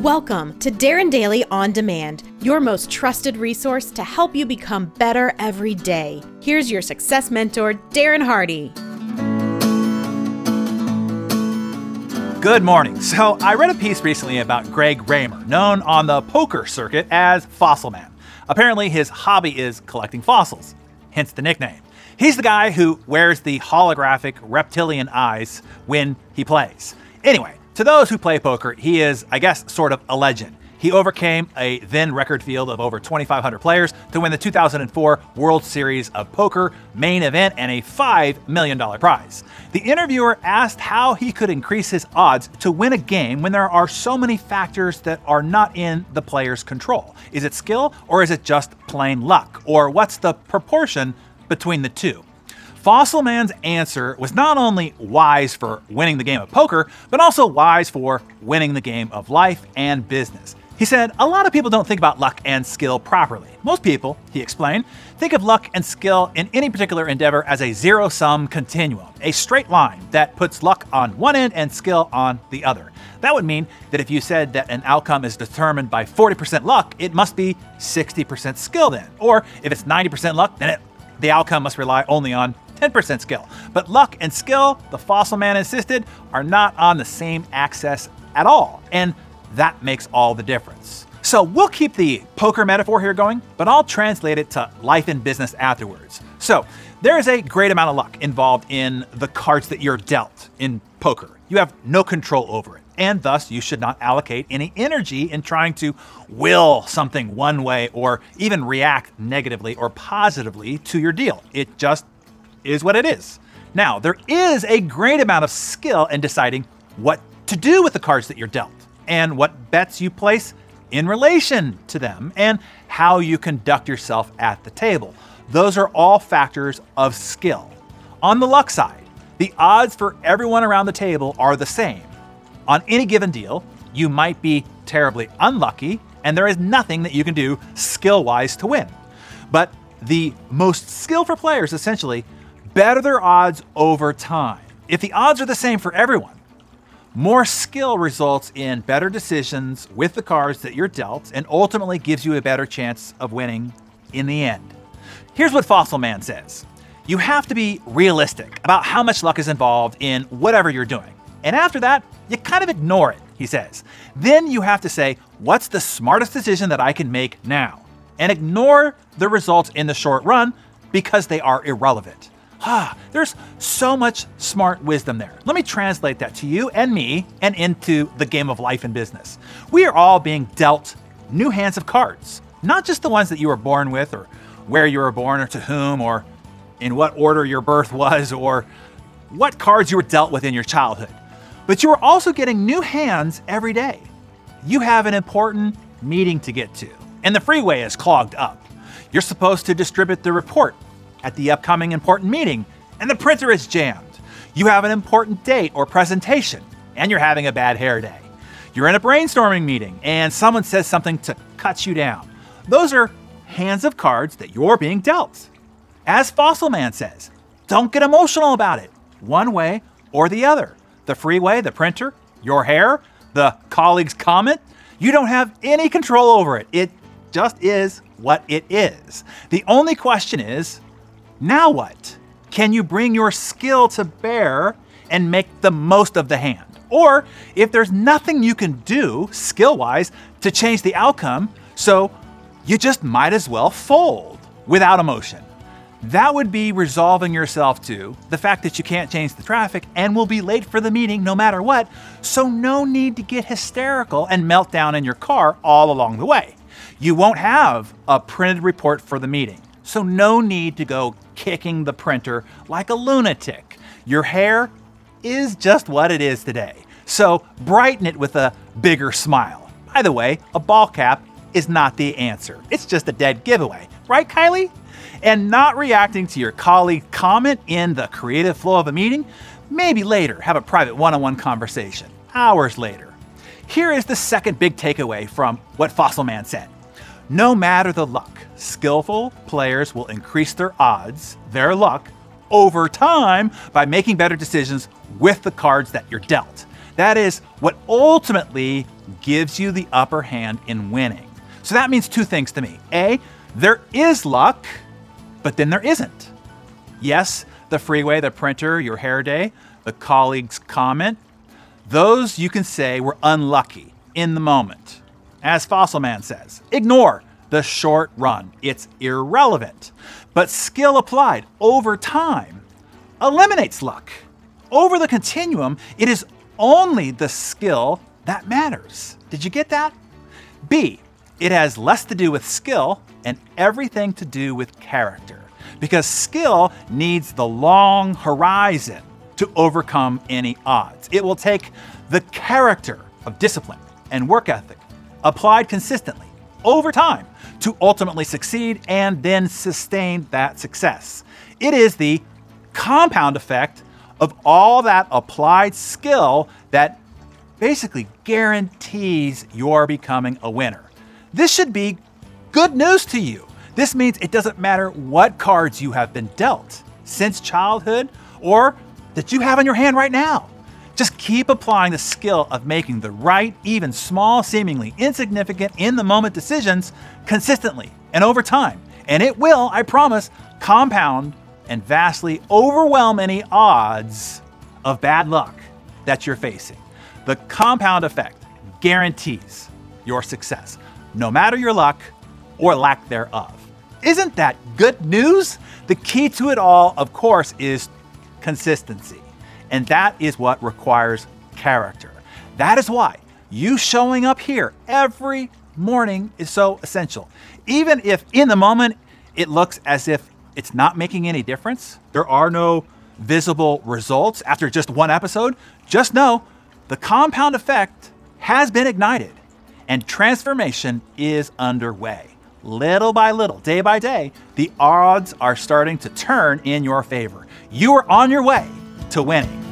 Welcome to Darren Daily On Demand, your most trusted resource to help you become better every day. Here's your success mentor, Darren Hardy. Good morning. So, I read a piece recently about Greg Raymer, known on the poker circuit as Fossilman. Apparently, his hobby is collecting fossils, hence the nickname. He's the guy who wears the holographic reptilian eyes when he plays. Anyway, to those who play poker, he is, I guess, sort of a legend. He overcame a then record field of over 2,500 players to win the 2004 World Series of Poker main event and a $5 million prize. The interviewer asked how he could increase his odds to win a game when there are so many factors that are not in the player's control. Is it skill or is it just plain luck? Or what's the proportion between the two? Fossilman's answer was not only wise for winning the game of poker, but also wise for winning the game of life and business. He said, A lot of people don't think about luck and skill properly. Most people, he explained, think of luck and skill in any particular endeavor as a zero sum continuum, a straight line that puts luck on one end and skill on the other. That would mean that if you said that an outcome is determined by 40% luck, it must be 60% skill then. Or if it's 90% luck, then it, the outcome must rely only on 10% skill. But luck and skill, the fossil man insisted, are not on the same axis at all. And that makes all the difference. So we'll keep the poker metaphor here going, but I'll translate it to life and business afterwards. So there is a great amount of luck involved in the cards that you're dealt in poker. You have no control over it, and thus you should not allocate any energy in trying to will something one way or even react negatively or positively to your deal. It just is what it is. Now, there is a great amount of skill in deciding what to do with the cards that you're dealt and what bets you place in relation to them and how you conduct yourself at the table. Those are all factors of skill. On the luck side, the odds for everyone around the table are the same. On any given deal, you might be terribly unlucky, and there is nothing that you can do skill wise to win. But the most skillful players essentially better their odds over time. If the odds are the same for everyone, more skill results in better decisions with the cards that you're dealt and ultimately gives you a better chance of winning in the end. Here's what Fossilman says You have to be realistic about how much luck is involved in whatever you're doing. And after that, you kind of ignore it, he says. Then you have to say, What's the smartest decision that I can make now? And ignore the results in the short run because they are irrelevant. Ah, there's so much smart wisdom there. Let me translate that to you and me and into the game of life and business. We are all being dealt new hands of cards, not just the ones that you were born with or where you were born or to whom or in what order your birth was or what cards you were dealt with in your childhood. But you are also getting new hands every day. You have an important meeting to get to, and the freeway is clogged up. You're supposed to distribute the report at the upcoming important meeting and the printer is jammed. You have an important date or presentation and you're having a bad hair day. You're in a brainstorming meeting and someone says something to cut you down. Those are hands of cards that you're being dealt. As Fossilman says, don't get emotional about it, one way or the other. The freeway, the printer, your hair, the colleague's comment, you don't have any control over it. It just is what it is. The only question is now what? Can you bring your skill to bear and make the most of the hand? Or if there's nothing you can do skill wise to change the outcome, so you just might as well fold without emotion. That would be resolving yourself to the fact that you can't change the traffic and will be late for the meeting no matter what, so no need to get hysterical and melt down in your car all along the way. You won't have a printed report for the meeting, so no need to go kicking the printer like a lunatic. Your hair is just what it is today. So brighten it with a bigger smile. By the way, a ball cap is not the answer. It's just a dead giveaway, right, Kylie? And not reacting to your colleague comment in the creative flow of a meeting, maybe later have a private one on one conversation, hours later. Here is the second big takeaway from what Fossilman said. No matter the luck, skillful players will increase their odds, their luck, over time by making better decisions with the cards that you're dealt. That is what ultimately gives you the upper hand in winning. So that means two things to me. A, there is luck, but then there isn't. Yes, the freeway, the printer, your hair day, the colleague's comment, those you can say were unlucky in the moment. As Fossilman says, ignore the short run. It's irrelevant. But skill applied over time eliminates luck. Over the continuum, it is only the skill that matters. Did you get that? B, it has less to do with skill and everything to do with character. Because skill needs the long horizon to overcome any odds. It will take the character of discipline and work ethic applied consistently over time to ultimately succeed and then sustain that success. It is the compound effect of all that applied skill that basically guarantees you're becoming a winner. This should be good news to you. This means it doesn't matter what cards you have been dealt since childhood or that you have in your hand right now. Just keep applying the skill of making the right, even small, seemingly insignificant, in the moment decisions consistently and over time. And it will, I promise, compound and vastly overwhelm any odds of bad luck that you're facing. The compound effect guarantees your success, no matter your luck or lack thereof. Isn't that good news? The key to it all, of course, is consistency. And that is what requires character. That is why you showing up here every morning is so essential. Even if in the moment it looks as if it's not making any difference, there are no visible results after just one episode, just know the compound effect has been ignited and transformation is underway. Little by little, day by day, the odds are starting to turn in your favor. You are on your way to winning.